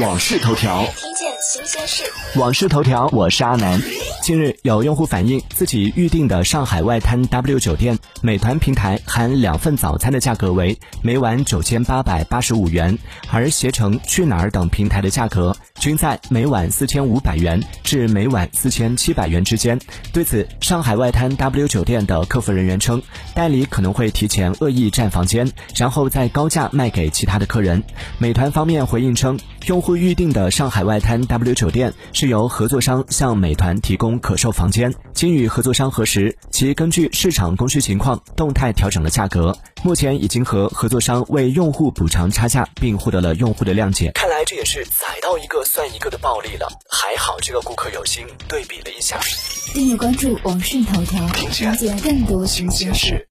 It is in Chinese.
往事头条，听见新鲜事。往事头条，我是阿南。近日，有用户反映自己预订的上海外滩 W 酒店美团平台含两份早餐的价格为每晚九千八百八十五元，而携程、去哪儿等平台的价格均在每晚四千五百元至每晚四千七百元之间。对此，上海外滩 W 酒店的客服人员称，代理可能会提前恶意占房间，然后再高价卖给其他的客人。美团方面回应称，用户预订的上海外滩 W 酒店是由合作商向美团提供可售房间，经与合作商核实，其根据市场供需情况动态调整了价格。目前已经和合作商为用户补偿差价，并获得了用户的谅解。看来这也是宰到一个算一个的暴利了。还好这个顾客有心，对比了一下。订阅关注网讯头条，了解更多新鲜事。